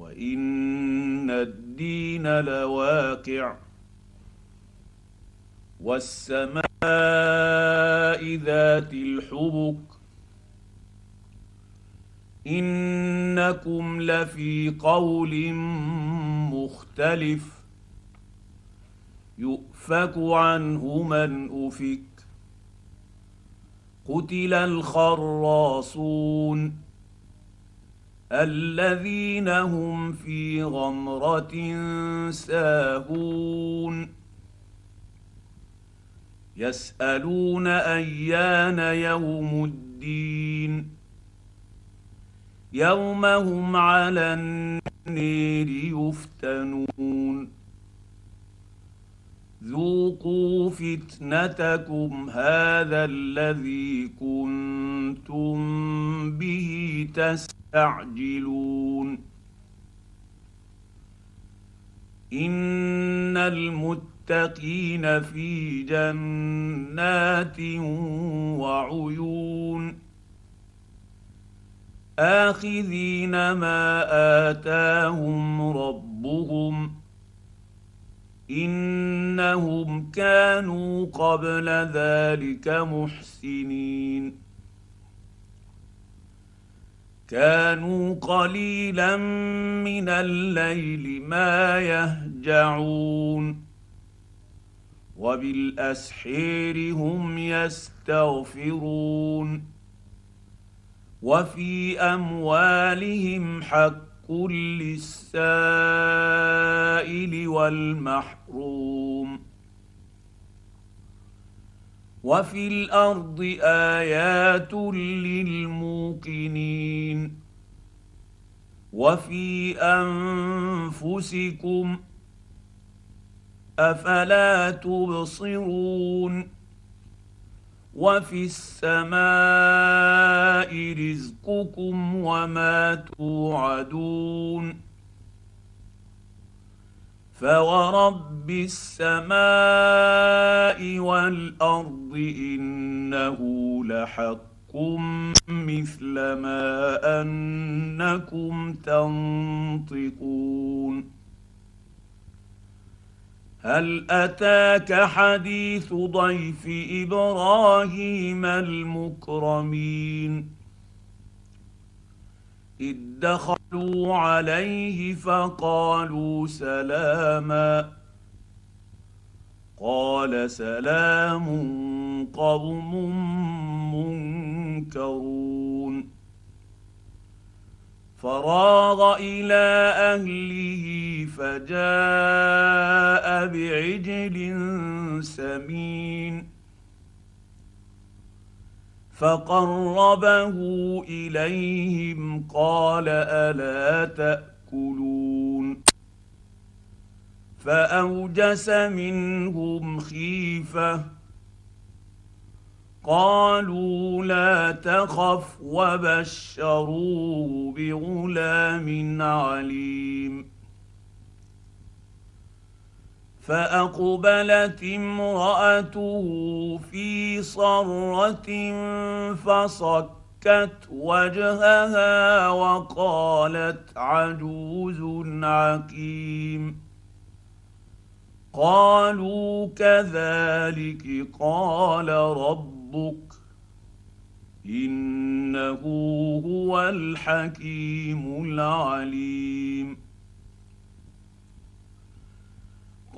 وإن الدين لواقع والسماء ذات الحبك إنكم لفي قول مختلف يؤفك عنه من أفك قتل الخراصون الذين هم في غمرة ساهون. يسألون أيان يوم الدين. يوم هم على النير يفتنون. ذوقوا فتنتكم هذا الذي كنتم به تستعجلون إن المتقين في جنات وعيون. آخذين ما آتاهم ربهم. إنهم كانوا قبل ذلك محسنين. كانوا قليلا من الليل ما يهجعون. وبالأسحير هم يستغفرون. وفي أموالهم حق للسائل والمحروم. وفي الأرض آيات للموقنين وفي أنفسكم أفلا تبصرون وفي السماء رزقكم وما توعدون فورب السماء والارض انه لحق مثل ما انكم تنطقون هل اتاك حديث ضيف إبراهيم المكرمين اذ دخلوا عليه فقالوا سلاما. قال سلام قوم منكرون. فراغ إلى أهله فجاء بعجل سمين. فقربه إليهم قال ألا تأكلون؟ فأوجس منهم خيفة. قالوا لا تخف وبشروه بغلام عليم. فأقبلت امرأته في صرة فصكت وجهها وقالت عجوز عقيم. قالوا كذلك قال رب ربك إنه هو الحكيم العليم.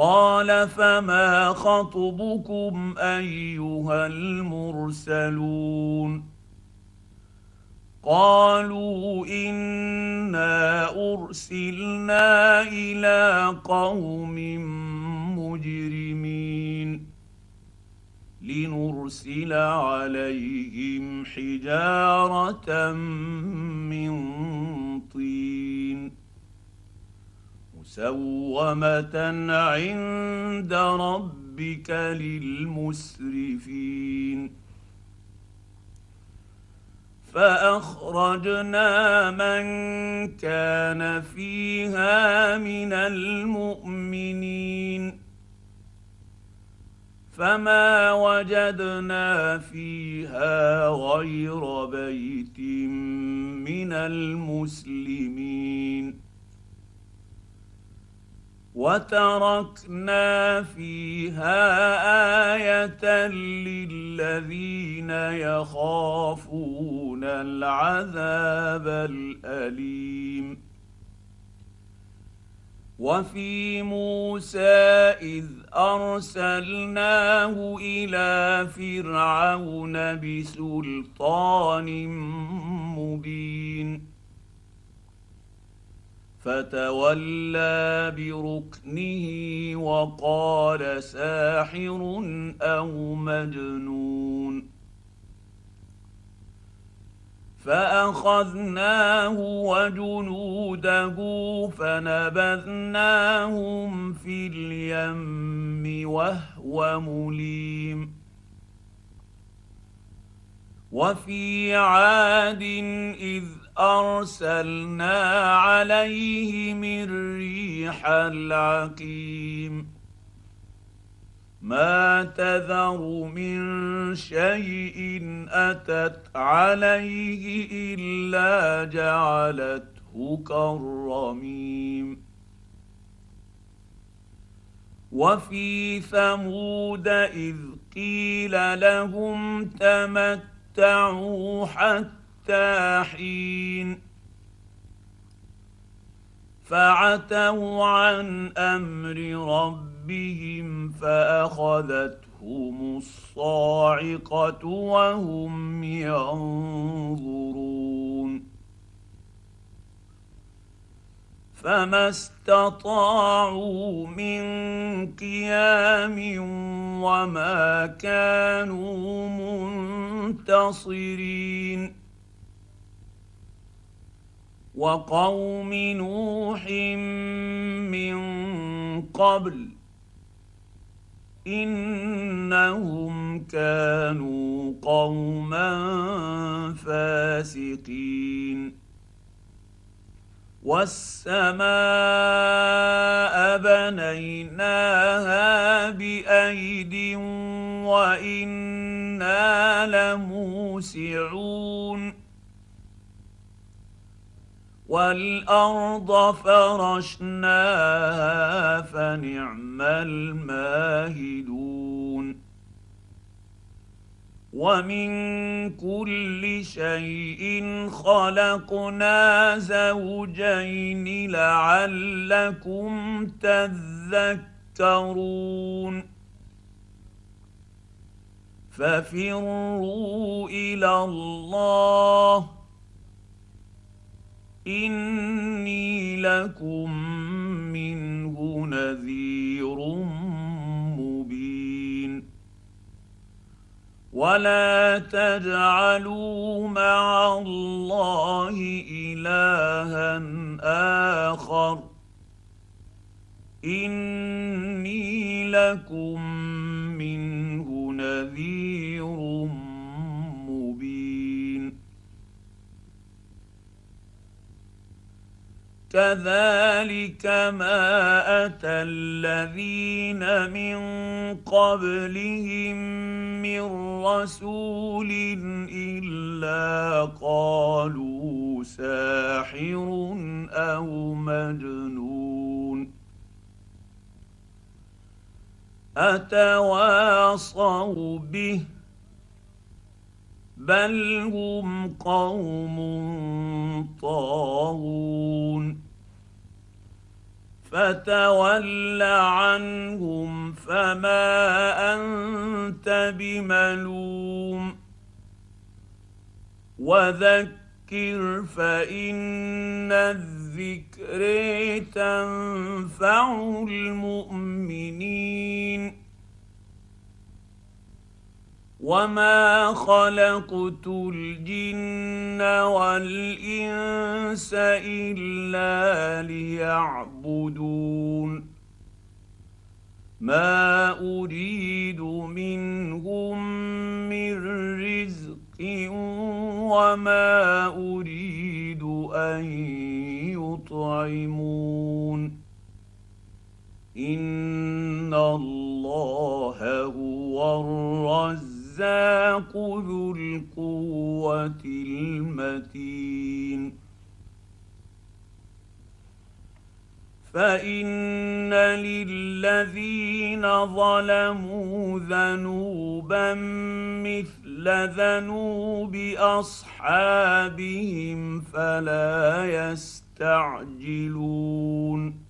قال فما خطبكم أيها المرسلون قالوا إنا أرسلنا إلى قوم مجرمين لنرسل عليهم حجارة من طين مسومة عند ربك للمسرفين. فأخرجنا من كان فيها من المؤمنين. فما وجدنا فيها غير بيت من المسلمين. وتركنا فيها آية للذين يخافون العذاب الأليم. وفي موسى إذ أرسلناه إلى فرعون بسلطان مبين. فتولى بركنه وقال ساحر أو مجنون. فأخذناه وجنوده فنبذناهم في اليم وهو مليم. وفي عاد إذ أرسلنا عليهم الريح العقيم. ما تذر من شيء أتت عليه إلا جعلته كالرميم. وفي ثمود إذ قيل لهم تمتعوا حتى حين فعتوا عن أمر ربهم فأخذتهم الصاعقة وهم ينظرون. فما استطاعوا من قيام وما كانوا منتصرين. وقوم نوح من قبل إنهم كانوا قوما فاسقين. والسماء بنيناها بأيد وإنا لموسعون. والأرض فرشناها فنعم الماهدون. ومن كل شيء خلقنا زوجين لعلكم تذكرون. ففروا إلى الله إني لكم منه نذير مبين. ولا تجعلوا مع الله إلها آخر. إني لكم منه نذير مبين كذلك ما أتى الذين من قبلهم من رسول إلا قالوا ساحر أو مجنون. أتواصوا به بل هم قوم طاغون فتول عنهم فما انت بملوم وذكر فان الذكر تنفع المؤمنين وما خلقت الجن والانس الا ليعبدون ما اريد منهم من رزق وما اريد ان يطعمون ان الله هو الرزق الرزاق ذو القوة المتين. فإن للذين ظلموا ذنوبا مثل ذنوب أصحابهم فلا يستعجلون.